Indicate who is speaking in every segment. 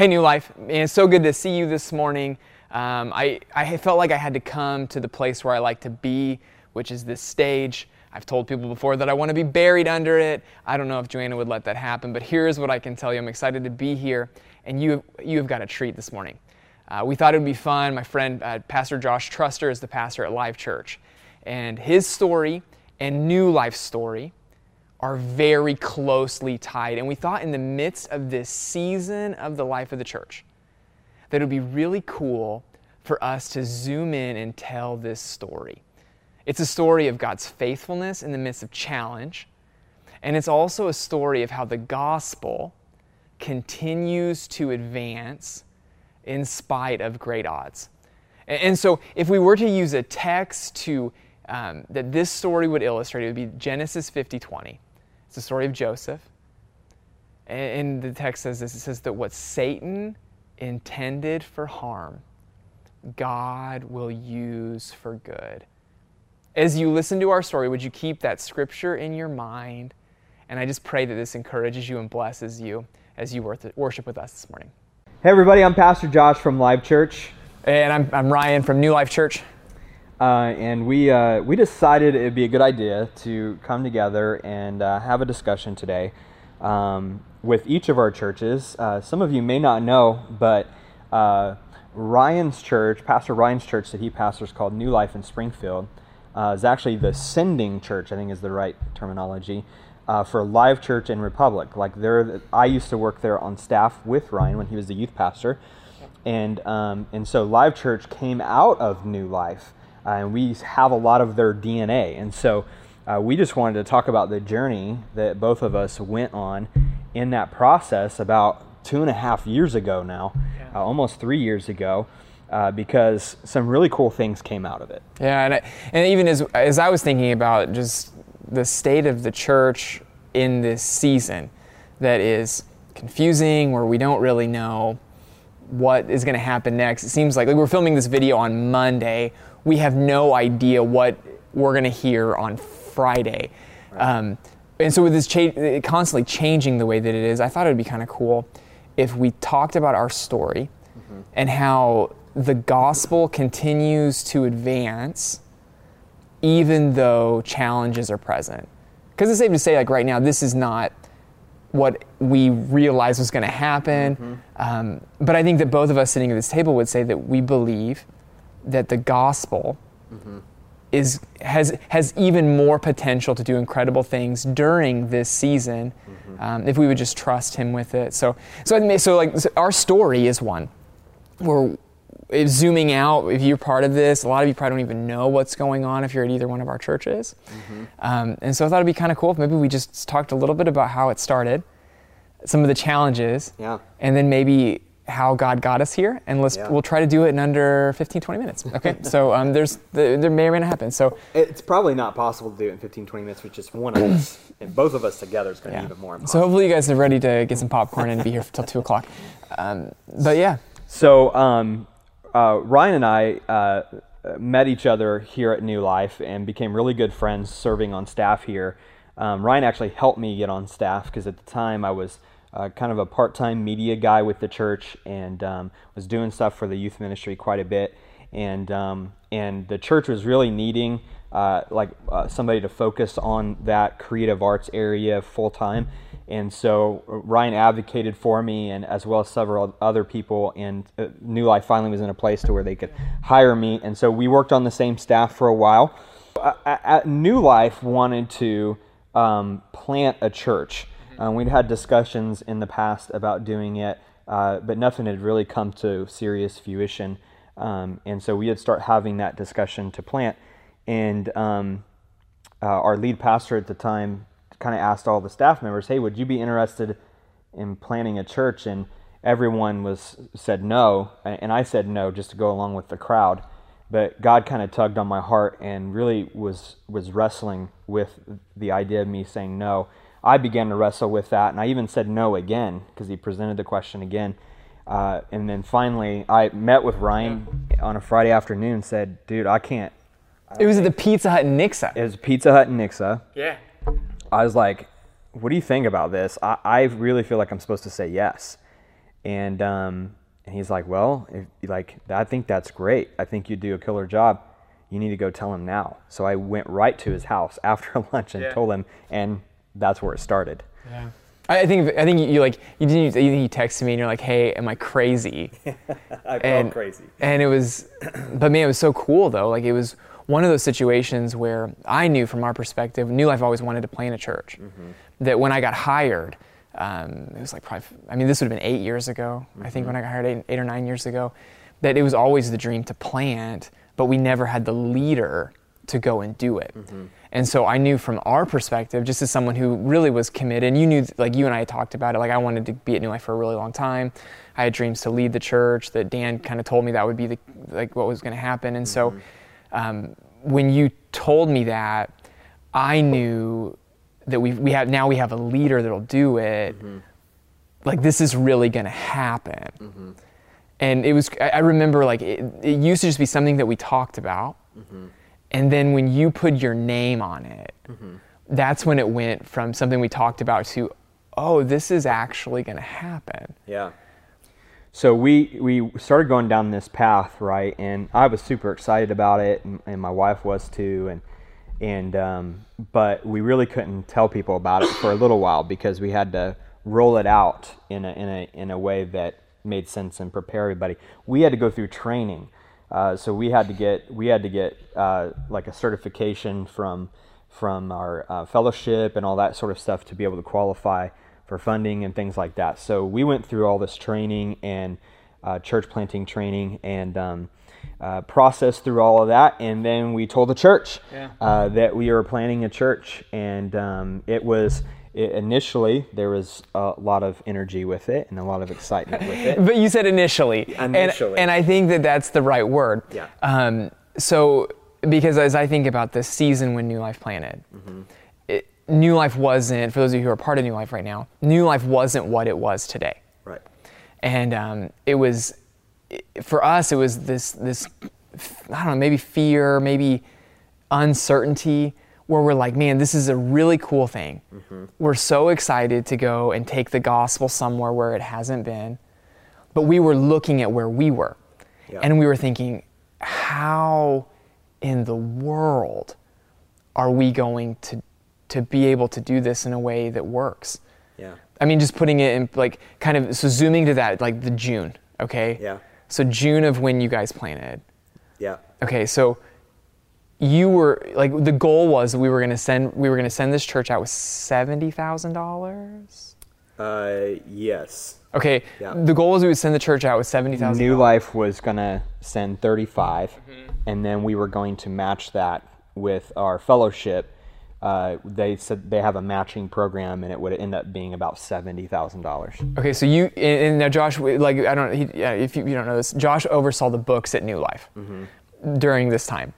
Speaker 1: Hey, New Life. Man, it's so good to see you this morning. Um, I, I felt like I had to come to the place where I like to be, which is this stage. I've told people before that I want to be buried under it. I don't know if Joanna would let that happen, but here's what I can tell you. I'm excited to be here, and you, you have got a treat this morning. Uh, we thought it would be fun. My friend, uh, Pastor Josh Truster, is the pastor at Live Church, and his story and New Life story are very closely tied. And we thought in the midst of this season of the life of the church that it would be really cool for us to zoom in and tell this story. It's a story of God's faithfulness in the midst of challenge, and it's also a story of how the gospel continues to advance in spite of great odds. And so, if we were to use a text to um, that this story would illustrate, it would be Genesis 50 20. It's the story of Joseph. And the text says this it says that what Satan intended for harm, God will use for good. As you listen to our story, would you keep that scripture in your mind? And I just pray that this encourages you and blesses you as you worship with us this morning.
Speaker 2: Hey, everybody, I'm Pastor Josh from Live Church.
Speaker 1: And I'm, I'm Ryan from New Life Church.
Speaker 2: Uh, and we, uh, we decided it'd be a good idea to come together and uh, have a discussion today um, with each of our churches. Uh, some of you may not know, but uh, Ryan's church, Pastor Ryan's church that he pastors called New Life in Springfield, uh, is actually the sending church, I think is the right terminology, for Live Church in Republic. Like there, I used to work there on staff with Ryan when he was the youth pastor. And, um, and so Live Church came out of New Life uh, and we have a lot of their DNA. And so uh, we just wanted to talk about the journey that both of us went on in that process about two and a half years ago now, yeah. uh, almost three years ago. Uh, because some really cool things came out of it.
Speaker 1: Yeah, and, I, and even as, as I was thinking about just the state of the church in this season that is confusing, where we don't really know what is going to happen next. It seems like, like we're filming this video on Monday we have no idea what we're going to hear on Friday. Right. Um, and so with this cha- constantly changing the way that it is, I thought it would be kind of cool if we talked about our story mm-hmm. and how the gospel continues to advance even though challenges are present. Because it's safe to say, like right now, this is not what we realized was going to happen. Mm-hmm. Um, but I think that both of us sitting at this table would say that we believe that the gospel mm-hmm. is has has even more potential to do incredible things during this season mm-hmm. um, if we would just trust Him with it. So so so like so our story is one where zooming out, if you're part of this, a lot of you probably don't even know what's going on if you're at either one of our churches. Mm-hmm. Um, and so I thought it'd be kind of cool if maybe we just talked a little bit about how it started, some of the challenges,
Speaker 2: yeah.
Speaker 1: and then maybe how God got us here, and let's yeah. we'll try to do it in under 15, 20 minutes. Okay, so um, there's the, there may or may not happen. So
Speaker 2: it's probably not possible to do it in 15, 20 minutes with just one of us, and both of us together is going to yeah. be even more. Impossible.
Speaker 1: So hopefully you guys are ready to get some popcorn and be here till two o'clock. Um, but yeah.
Speaker 2: So um, uh, Ryan and I uh, met each other here at New Life and became really good friends serving on staff here. Um, Ryan actually helped me get on staff because at the time I was uh, kind of a part-time media guy with the church and um, was doing stuff for the youth ministry quite a bit. And um, and the church was really needing uh, like uh, somebody to focus on that creative arts area full time and so Ryan advocated for me and as well as several other people and uh, New Life finally was in a place to where they could hire me. And so we worked on the same staff for a while. At New Life wanted to um, plant a church um, we'd had discussions in the past about doing it, uh, but nothing had really come to serious fruition. Um, and so we had start having that discussion to plant. And um, uh, our lead pastor at the time kind of asked all the staff members, "Hey, would you be interested in planting a church?" And everyone was said no, and I said no just to go along with the crowd. But God kind of tugged on my heart and really was was wrestling with the idea of me saying no. I began to wrestle with that, and I even said no again because he presented the question again. Uh, and then finally, I met with Ryan on a Friday afternoon. Said, "Dude, I can't."
Speaker 1: I it was at the Pizza Hut in Nixa.
Speaker 2: It was Pizza Hut in Nixa.
Speaker 1: Yeah.
Speaker 2: I was like, "What do you think about this?" I, I really feel like I'm supposed to say yes. And um, and he's like, well, if, like I think that's great. I think you do a killer job. You need to go tell him now. So I went right to his house after lunch and
Speaker 1: Yeah.
Speaker 2: told him, and that's where it started.
Speaker 1: Yeah. I think I think you like you didn't you, you texted me and you're like, hey, am I crazy?
Speaker 2: I
Speaker 1: and And it was, but man, it was so cool though. Like it was one of those situations where I knew from our perspective, New Life always wanted to plant a church. Mm-hmm. That when I got hired, um, it was like probably, I mean, this would have been eight years ago. I think when mm-hmm. I got hired eight, eight or nine years ago, that it was always the dream to plant, but we never had the leader to go and do it. Mm-hmm. And so I knew from our perspective, just as someone who really was committed, and you knew, like you and I had talked about it, like I wanted to be at New Life for a really long time. I had dreams to lead the church. That Dan kind of told me that would be the like what was going to happen. And so mm-hmm. um, when you told me that, I knew that we we have now we have a leader that'll do it. Mm-hmm. Like this is really going to happen. Mm-hmm. And it was I I remember like it, it used to just be something that we talked about. And then when you put your name on it, that's when it went from something we talked about to, oh, this is actually going to happen.
Speaker 2: Yeah. So we we started going down this path, right? And I was super excited about it, and, and my wife was too. And and um, but we really couldn't tell people about it for a little while because we had to roll it out in a in a in a way that made sense and prepare everybody. We had to go through training, uh, so we had to get we had to get uh, like a certification from from our uh, fellowship and all that sort of stuff to be able to qualify for funding and things like that. So we went through all this training and uh, church planting training and um, uh, processed through all of that, and then we told the church
Speaker 1: Yeah.
Speaker 2: uh, that we were planning a church, and um, it was. It, initially, there was a lot of energy with it and a lot of excitement with it.
Speaker 1: But you said initially.
Speaker 2: Initially.
Speaker 1: And, and I think that that's the right word.
Speaker 2: Yeah.
Speaker 1: Um, so, because as I think about this season when New Life planted,
Speaker 2: Mm-hmm.
Speaker 1: it, New Life wasn't, for those of you who are part of New Life right now, New Life wasn't what it was today.
Speaker 2: Right.
Speaker 1: and um, it was for us it was this this i don't know maybe fear maybe uncertainty where we're like man this is a really cool thing mm-hmm. we're so excited to go and take the gospel somewhere where it hasn't been but we were looking at where we were
Speaker 2: Yeah.
Speaker 1: and we were thinking how in the world are we going to to be able to do this in a way that works
Speaker 2: Yeah.
Speaker 1: I mean, just putting it in like kind of so zooming to that, like the June, okay?
Speaker 2: Yeah.
Speaker 1: So June of when you guys planted.
Speaker 2: Yeah.
Speaker 1: Okay, so you were like the goal was we were gonna send we were gonna send this church out with seventy thousand dollars.
Speaker 2: Uh, yes.
Speaker 1: Okay,
Speaker 2: Yeah.
Speaker 1: the goal was we would send the church out with seventy thousand.
Speaker 2: New Life was gonna send 35, and then we were going to match that with our fellowship. Uh, they said they have a matching program, and it would end up being about seventy thousand dollars.
Speaker 1: Okay, so you and and now Josh, like I don't, he, yeah, if you, you don't know this, Josh oversaw the books at New Life during this time.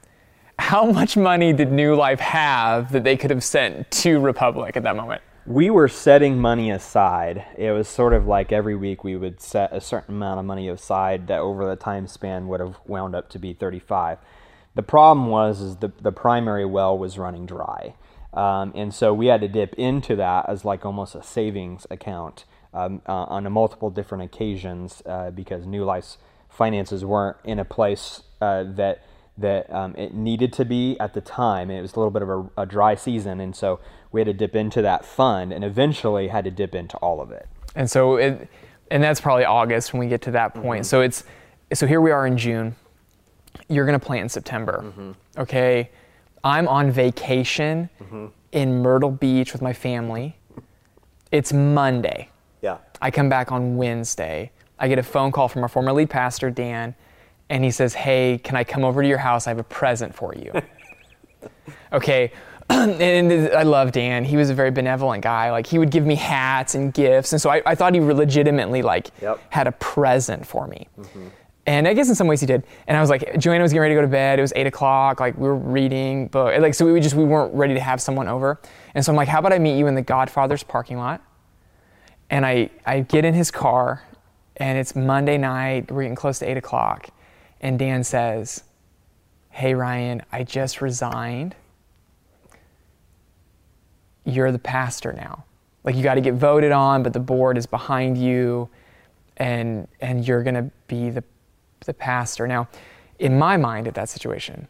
Speaker 1: How much money did New Life have that they could have sent to Republic at that moment?
Speaker 2: We were setting money aside. It was sort of like every week we would set a certain amount of money aside that over the time span would have wound up to be 35. The problem was is the, the primary well was running dry. Um, and so we had to dip into that as like almost a savings account um, uh, on a multiple different occasions uh, because New Life's finances weren't in a place uh, that that um, it needed to be at the time. It was a little bit of a, a dry season, and so we had to dip into that fund, and eventually had to dip into all of it.
Speaker 1: And so it, and that's probably August when we get to that point. Mm-hmm. So it's, so here we are in June. You're gonna plant in September. Mm-hmm. Okay, I'm on vacation mm-hmm. in Myrtle Beach with my family. It's Monday.
Speaker 2: Yeah.
Speaker 1: I come back on Wednesday. I get a phone call from our former lead pastor, Dan, and he says, Hey, can I come over to your house? I have a present for you. okay. and I love Dan. He was a very benevolent guy. Like he would give me hats and gifts. And so I, I thought he legitimately like
Speaker 2: Yep.
Speaker 1: had a present for me. Mm-hmm. And I guess in some ways he did. And I was like, Joanna was getting ready to go to bed. It was eight o'clock. Like we were reading book. Like so we just we weren't ready to have someone over. And so I'm like, how about I meet you in the Godfather's parking lot? And I, I get in his car, and it's Monday night. We're getting close to eight o'clock. And Dan says, Hey, Ryan, I just resigned. You're the pastor now. Like, you got to get voted on, but the board is behind you. and and you're going to be the the pastor. Now, in my mind, at that situation,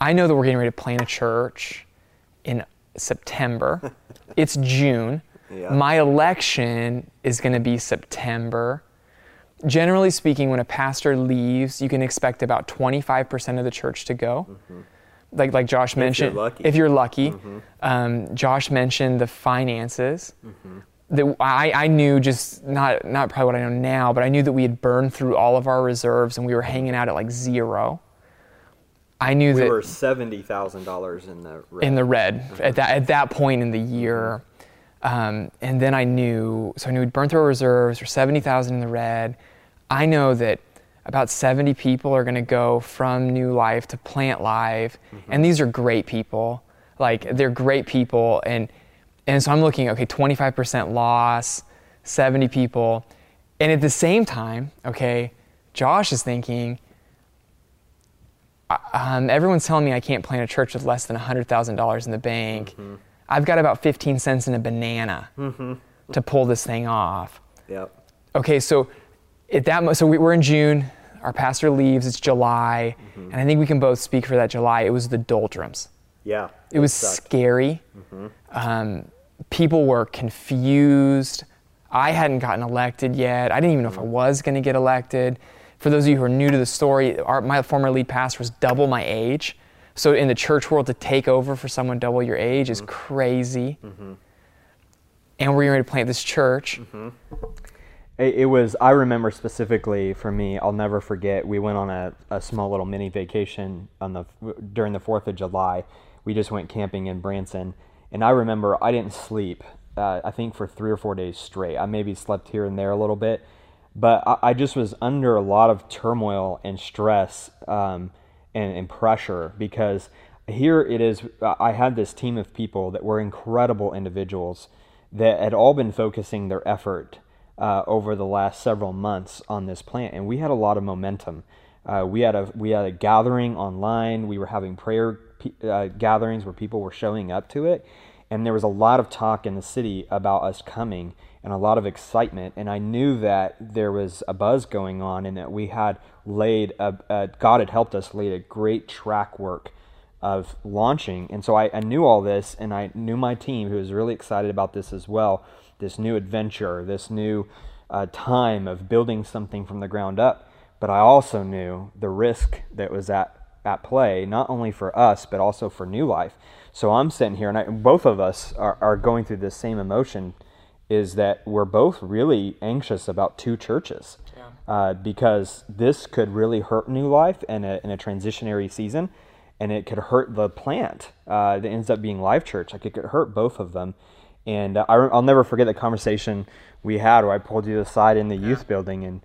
Speaker 1: I know that we're getting ready to plant a church in September. it's June.
Speaker 2: Yeah.
Speaker 1: My election is going to be September. Generally speaking, when a pastor leaves, you can expect about 25% of the church to go. Mm-hmm. Like, like Josh mentioned,
Speaker 2: lucky.
Speaker 1: if you're lucky, mm-hmm. um, Josh mentioned the finances. Mm-hmm. That I, I knew just not not probably what I know now, but I knew that we had burned through all of our reserves and we were hanging out at like zero. I knew
Speaker 2: We
Speaker 1: that
Speaker 2: were seventy thousand dollars in the red.
Speaker 1: in the red at that at that point in the year. Um, and then I knew, so I knew we'd burn through our reserves. We're seventy thousand in the red. I know that about seventy people are going to go from New Life to Plant Live, and these are great people. Like they're great people, and and so I'm looking. Okay, twenty five percent loss, seventy people, and at the same time, okay, Josh is thinking um, everyone's telling me I can't plant a church with less than $100,000 in the bank. I've got about 15 cents in a banana mm-hmm. to pull this thing off.
Speaker 2: Yep.
Speaker 1: Okay, so at that mo- so we, we're in June. Our pastor leaves. It's July, mm-hmm. and I think we can both speak for that July. It was the doldrums.
Speaker 2: Yeah.
Speaker 1: It was
Speaker 2: sucked.
Speaker 1: scary. Mm-hmm. Um, people were confused. I hadn't gotten elected yet. I didn't even know if I was going to get elected. For those of you who are new to the story, our, my former lead pastor was double my age. So in the church world, to take over for someone double your age is crazy. And we're going to plant this church.
Speaker 2: It, it was. I remember specifically for me. I'll never forget. We went on a, a small little mini vacation on the during the Fourth of July. We just went camping in Branson, and I remember I didn't sleep. Uh, I think for three or four days straight. I maybe slept here and there a little bit, but I, I just was under a lot of turmoil and stress um, and, and pressure because here it is. I had this team of people that were incredible individuals that had all been focusing their effort uh, over the last several months on this plant, and we had a lot of momentum. Uh, we had a we had a gathering online. We were having prayer uh, gatherings where people were showing up to it, and there was a lot of talk in the city about us coming and a lot of excitement. And I knew that there was a buzz going on, and that we had laid a, a God had helped us lay a great track work of launching. And so I, I knew all this, and I knew my team who was really excited about this as well this new adventure, this new uh, time of building something from the ground up. But I also knew the risk that was at, at play, not only for us, but also for New Life. So I'm sitting here, and I, both of us are, are going through this same emotion is that we're both really anxious about two churches uh, because this could really hurt New Life in a, in a transitionary season, and it could hurt the plant uh, that ends up being live Church. Like it could hurt both of them. And uh, I, will never forget the conversation we had where I pulled you aside in the youth building, and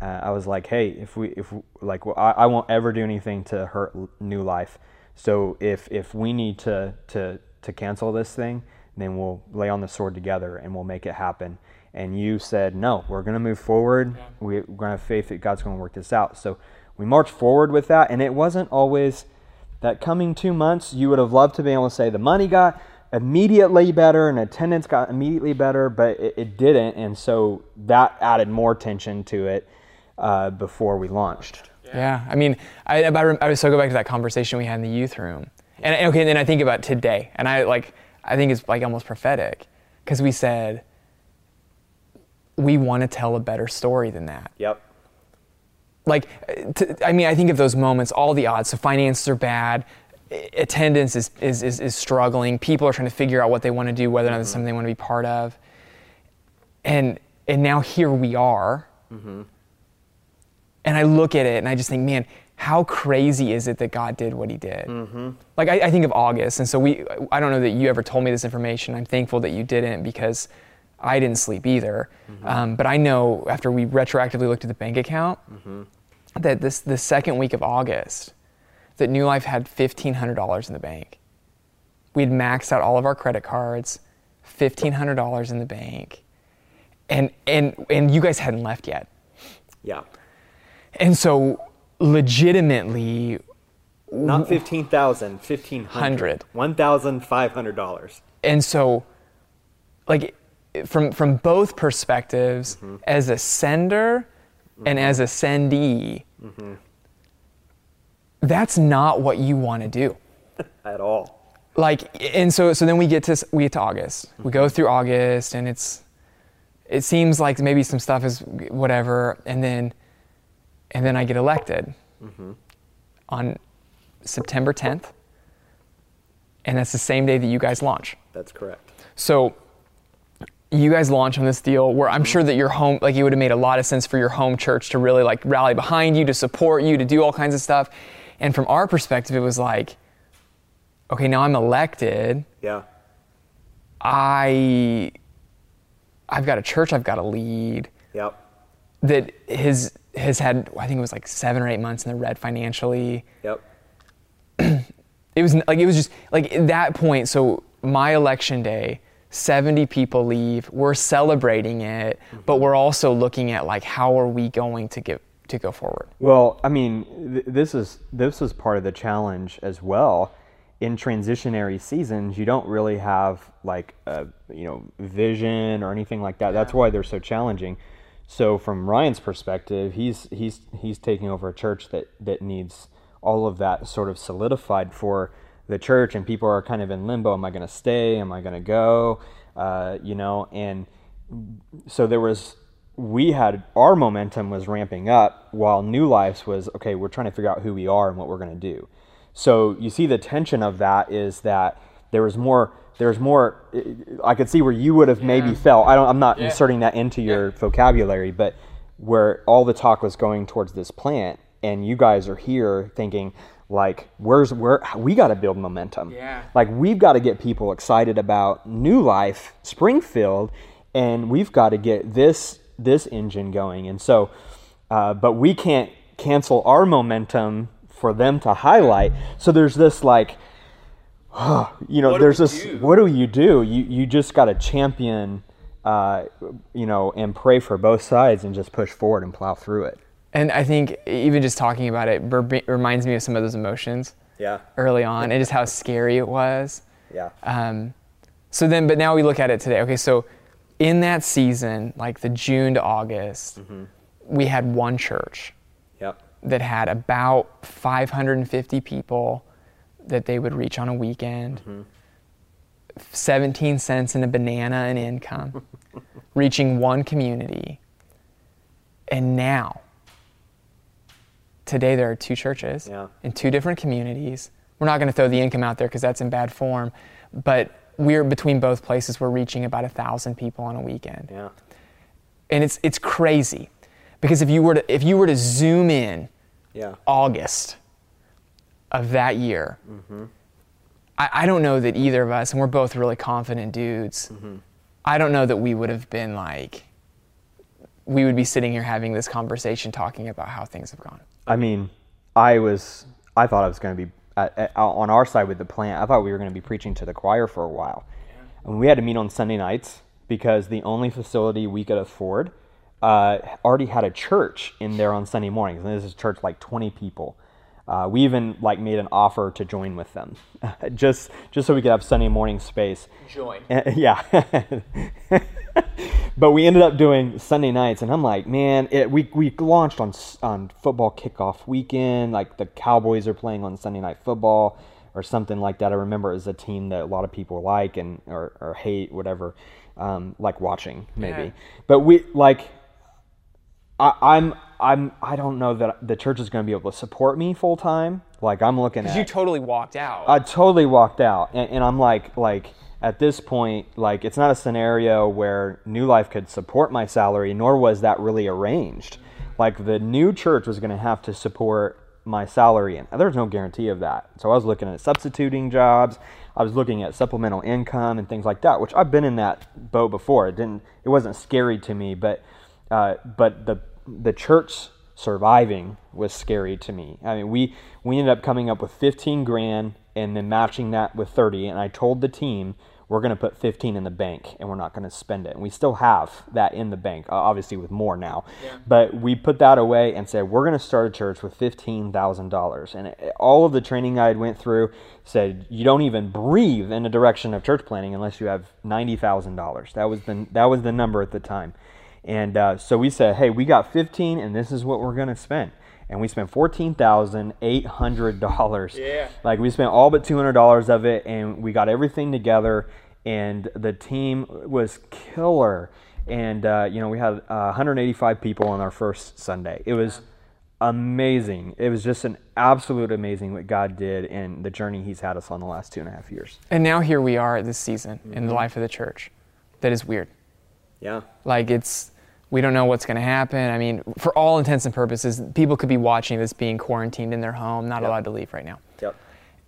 Speaker 2: uh, I was like, "Hey, if we, if like, I, I won't ever do anything to hurt New Life. So if if we need to to to cancel this thing, then we'll lay on the sword together and we'll make it happen." And you said, "No, we're going to move forward. We, we're going to have faith that God's going to work this out." So we marched forward with that, and it wasn't always that coming two months. You would have loved to be able to say the money got immediately better and attendance got immediately better, but it, it didn't, and so that added more tension to it uh, before we launched.
Speaker 1: Yeah, I mean, I, I, rem- I would still go back to that conversation we had in the youth room, and and, okay, and then I think about today, and I like, I think it's like almost prophetic, because we said we want to tell a better story than that.
Speaker 2: Yep.
Speaker 1: Like, to, I mean, I think of those moments, all the odds. So finances are bad, attendance is is is, is struggling. People are trying to figure out what they want to do, whether or not it's mm-hmm. something they want to be part of, and and now here we are. Mm-hmm. And I look at it and I just think, man, how crazy is it that God did what He did? Mm-hmm. Like I, I think of August, and so we. I don't know that you ever told me this information. I'm thankful that you didn't because I didn't sleep either. Mm-hmm. Um, but I know after we retroactively looked at the bank account mm-hmm. that this the second week of August, that New Life had fifteen hundred dollars in the bank. We'd maxed out all of our credit cards, fifteen hundred dollars in the bank, and and and you guys hadn't left yet.
Speaker 2: Yeah.
Speaker 1: And so, legitimately,
Speaker 2: Not fifteen thousand, fifteen hundred.
Speaker 1: Hundred.
Speaker 2: One thousand five hundred dollars.
Speaker 1: and so, like, from from both perspectives, mm-hmm. as a sender and mm-hmm. as a sendee, mm-hmm. that's not what you want to do.
Speaker 2: At all.
Speaker 1: Like, and so so then we get to we get to August. We go through August, and it's it seems like maybe some stuff is whatever, and then and then I get elected mm-hmm. on September 10th, and that's the same day that you guys launch.
Speaker 2: That's correct.
Speaker 1: So you guys launch on this deal where I'm mm-hmm. sure that your home, like it would have made a lot of sense for your home church to really like rally behind you, to support you, to do all kinds of stuff. And from our perspective, it was like, okay, now I'm elected.
Speaker 2: Yeah.
Speaker 1: I, I've got a church I've got to lead
Speaker 2: Yep.
Speaker 1: That has has had I think it was like seven or eight months in the red financially.
Speaker 2: Yep.
Speaker 1: it was like it was just like at that point so my election day 70 people leave we're celebrating it mm-hmm. but we're also looking at like how are we going to get to go forward
Speaker 2: Well, I mean, th- this is this is part of the challenge as well. In transitionary seasons, you don't really have like a you know vision or anything like that. That's why they're so challenging. So, from Ryan's perspective, he's he's he's taking over a church that that needs all of that sort of solidified for the church, and people are kind of in limbo. Am I going to stay? Am I going to go? Uh, you know, and so there was we had our momentum was ramping up while new lives was okay we're trying to figure out who we are and what we're going to do so you see the tension of that is that there was more there's more i could see where you would have maybe felt i don't i'm not inserting that into your vocabulary but where all the talk was going towards this plant and you guys are here thinking like where's where we got to build momentum.
Speaker 1: Yeah.
Speaker 2: like we've got to get people excited about new life springfield and we've got to get this this engine going. And so uh, but we can't cancel our momentum for them to highlight. So there's this like you know
Speaker 1: What
Speaker 2: there's this
Speaker 1: do?
Speaker 2: what do you do? You you just got to champion uh, you know and pray for both sides and just push forward and plow through it.
Speaker 1: And i think even just talking about it ber- reminds me of some of those emotions
Speaker 2: yeah.
Speaker 1: early on and just how scary it was.
Speaker 2: Yeah.
Speaker 1: Um, so then but now we look at it today. Okay so in that season like the june to august we had one church
Speaker 2: yep.
Speaker 1: that had about 550 people that they would reach on a weekend. Mm-hmm. 17 cents in a banana in income, reaching one community. And now, today there are two churches
Speaker 2: Yeah.
Speaker 1: in two different communities. We're not going to throw the income out there because that's in bad form, but we're between both places. We're reaching about a thousand people on a weekend
Speaker 2: yeah
Speaker 1: and it's it's crazy because if you were to if you were to zoom in
Speaker 2: yeah
Speaker 1: August of that year, I, I don't know that either of us, and we're both really confident dudes. I don't know that we would have been like, we would be sitting here having this conversation talking about how things have gone.
Speaker 2: I mean, I was, I thought I was going to be at, on our side with the plant. I thought we were going to be preaching to the choir for a while. And we had to meet on Sunday nights because the only facility we could afford uh, already had a church in there on Sunday mornings. And this is a church like 20 people. Uh, we even like made an offer to join with them, just just so we could have Sunday morning space.
Speaker 1: Join.
Speaker 2: And- yeah. but we ended up doing Sunday nights, and I'm like, man, it, we we launched on on football kickoff weekend. Like the Cowboys are playing on Sunday night football or something like that. I remember it was a team that a lot of people like and or, or hate, whatever, um, like watching maybe.
Speaker 1: Yeah.
Speaker 2: But we like I, I'm I'm I don't know that the church is going to be able to support me full time. Like I'm looking at
Speaker 1: You totally walked out.
Speaker 2: I totally walked out, and, and I'm like, like at this point, like it's not a scenario where New Life could support my salary, nor was that really arranged. Like the new church was going to have to support my salary, and there's no guarantee of that. So I was looking at substituting jobs. I was looking at supplemental income and things like that, which I've been in that boat before. It didn't, it wasn't scary to me, but, uh, but the the church surviving was scary to me. I mean, we we ended up coming up with 15 grand and then matching that with 30 and I told the team we're going to put 15 in the bank and we're not going to spend it. And we still have that in the bank, obviously with more now. Yeah. But we put that away and said, we're going to start a church with $15,000. And eh, all of the training I had went through said, you don't even breathe in the direction of church planting unless you have $90,000. That was the, that was the number at the time. And uh, so we said, hey, we got 15 and this is what we're going to spend and we spent fourteen thousand eight hundred dollars.
Speaker 1: Yeah.
Speaker 2: Like we spent all but two hundred dollars of it, and we got everything together, and the team was killer. And uh, you know, we had uh, 185 people on our first Sunday. It was amazing. It was just an absolute amazing what God did and the journey He's had us on the last two and a half years.
Speaker 1: And now here we are this season mm-hmm. in the mm-hmm. life of the church. That is weird.
Speaker 2: Yeah.
Speaker 1: Like it's we don't know what's going to happen. I mean, for all intents and purposes, people could be watching this being quarantined in their home, not yep. allowed to leave right now.
Speaker 2: Yep.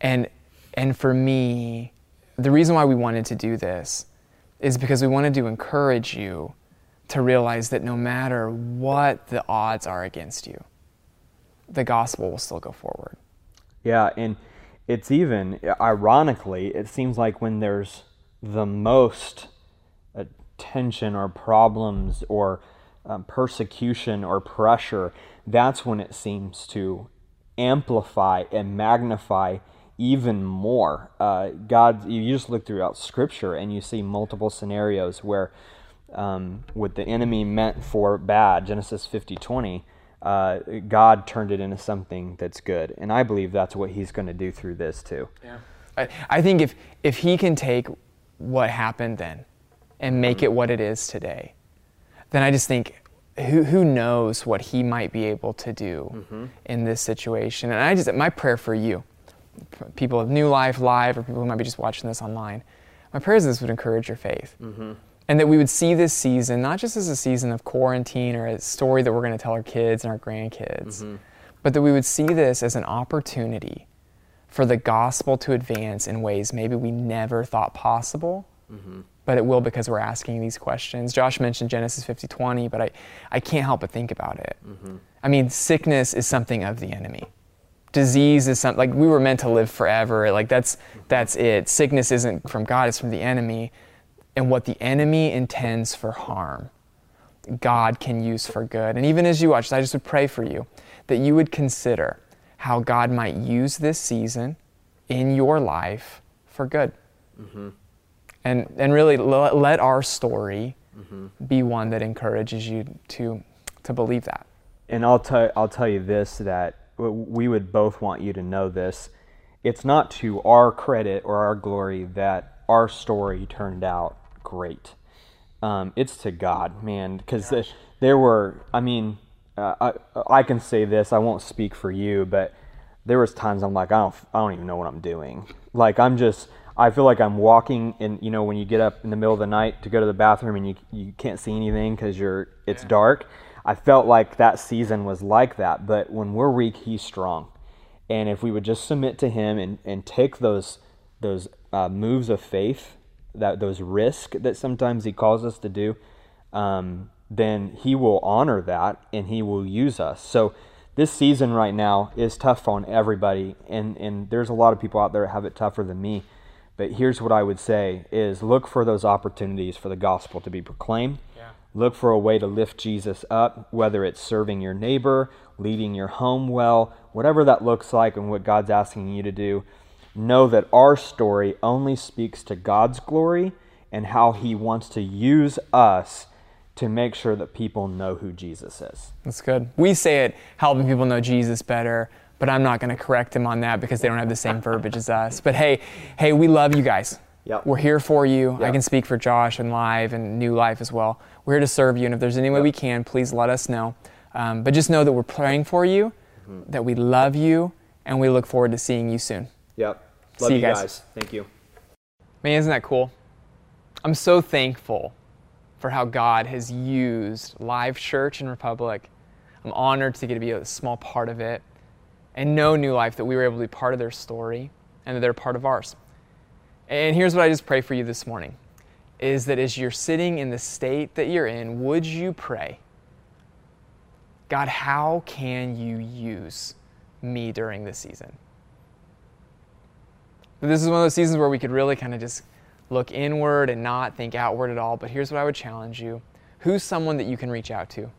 Speaker 1: And and for me, the reason why we wanted to do this is because we wanted to encourage you to realize that no matter what the odds are against you, the gospel will still go forward.
Speaker 2: Yeah, and it's even ironically, it seems like when there's the most uh, tension or problems or um, persecution or pressure, that's when it seems to amplify and magnify even more. Uh, God, you just look throughout Scripture and you see multiple scenarios where um, what the enemy meant for bad, Genesis 50 20, uh, God turned it into something that's good. And I believe that's what He's going to do through this too.
Speaker 1: Yeah. I, I think if, if He can take what happened then and make it what it is today, then I just think who, who knows what he might be able to do mm-hmm. in this situation. And I just, my prayer for you, people of New Life Live or people who might be just watching this online, my prayer is this would encourage your faith. Mm-hmm. And that we would see this season not just as a season of quarantine or a story that we're going to tell our kids and our grandkids, mm-hmm. but that we would see this as an opportunity for the gospel to advance in ways maybe we never thought possible. Mm-hmm but it will because we're asking these questions. Josh mentioned Genesis 50:20, but I, I can't help but think about it. Mm-hmm. I mean, sickness is something of the enemy. Disease is something like we were meant to live forever. Like that's that's it. Sickness isn't from God, it's from the enemy. And what the enemy intends for harm, God can use for good. And even as you watch, I just would pray for you that you would consider how God might use this season in your life for good. Mm-hmm and and really let our story mm-hmm. be one that encourages you to to believe that.
Speaker 2: And I'll tell I'll tell you this that we would both want you to know this. It's not to our credit or our glory that our story turned out great. Um, it's to God, man, because the, there were. I mean, uh, I I can say this. I won't speak for you, but there was times I'm like I don't I don't even know what I'm doing. Like I'm just I feel like I'm walking in, you know, when you get up in the middle of the night to go to the bathroom and you, you can't see anything because you're, it's yeah. dark. I felt like that season was like that. But when we're weak, he's strong. And if we would just submit to him and, and take those, those uh, moves of faith, that those risks that sometimes he calls us to do, um, then he will honor that and he will use us. So this season right now is tough on everybody. And, and there's a lot of people out there that have it tougher than me. But here's what I would say is look for those opportunities for the gospel to be proclaimed. Yeah. Look for a way to lift Jesus up, whether it's serving your neighbor, leading your home well, whatever that looks like and what God's asking you to do. Know that our story only speaks to God's glory and how he wants to use us to make sure that people know who Jesus is.
Speaker 1: That's good. We say it helping people know Jesus better but I'm not going to correct him on that because they don't have the same verbiage as us. But hey, hey, we love you guys.
Speaker 2: Yep.
Speaker 1: We're here for you. Yep. I can speak for Josh and Live and New Life as well. We're here to serve you, and if there's any way yep. we can, please let us know. Um, but just know that we're praying for you, mm-hmm. that we love you, and we look forward to seeing you soon.
Speaker 2: Yep. Love See you guys. guys. Thank you.
Speaker 1: Man, isn't that cool? I'm so thankful for how God has used Live Church and Republic. I'm honored to get to be a small part of it and know New Life that we were able to be part of their story and that they're part of ours. And here's what I just pray for you this morning is that as you're sitting in the state that you're in, would you pray, God, how can you use me during this season? This is one of those seasons where we could really kind of just look inward and not think outward at all. But here's what I would challenge you who's someone that you can reach out to?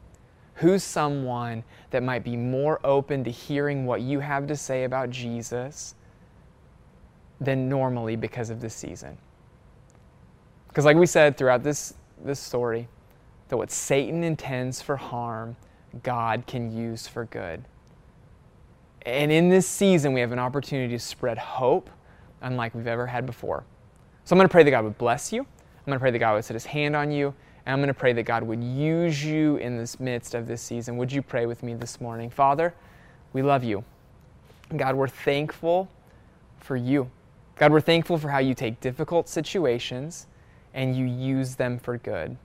Speaker 1: Who's someone that might be more open to hearing what you have to say about Jesus than normally because of this season? Because, like we said throughout this, this story, that what Satan intends for harm, God can use for good. And in this season, we have an opportunity to spread hope unlike we've ever had before. So I'm going to pray that God would bless you. I'm going to pray that God would set his hand on you. And I'm going to pray that God would use you in this midst of this season. Would you pray with me this morning? Father, we love you. God, we're thankful for you. God, we're thankful for how you take difficult situations and you use them for good.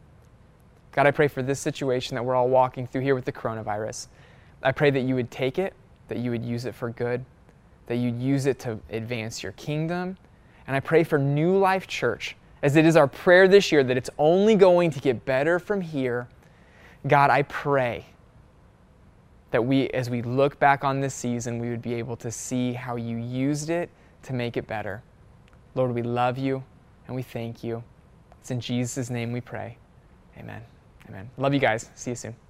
Speaker 1: God, I pray for this situation that we're all walking through here with the coronavirus. I pray that you would take it, that you would use it for good, that you'd use it to advance your kingdom. And I pray for New Life Church, as it is our prayer this year that it's only going to get better from here. God, I pray that we, as we look back on this season, we would be able to see how you used it to make it better. Lord, we love you and we thank you. It's in Jesus' name we pray. Amen. Amen. Love you guys. See you soon.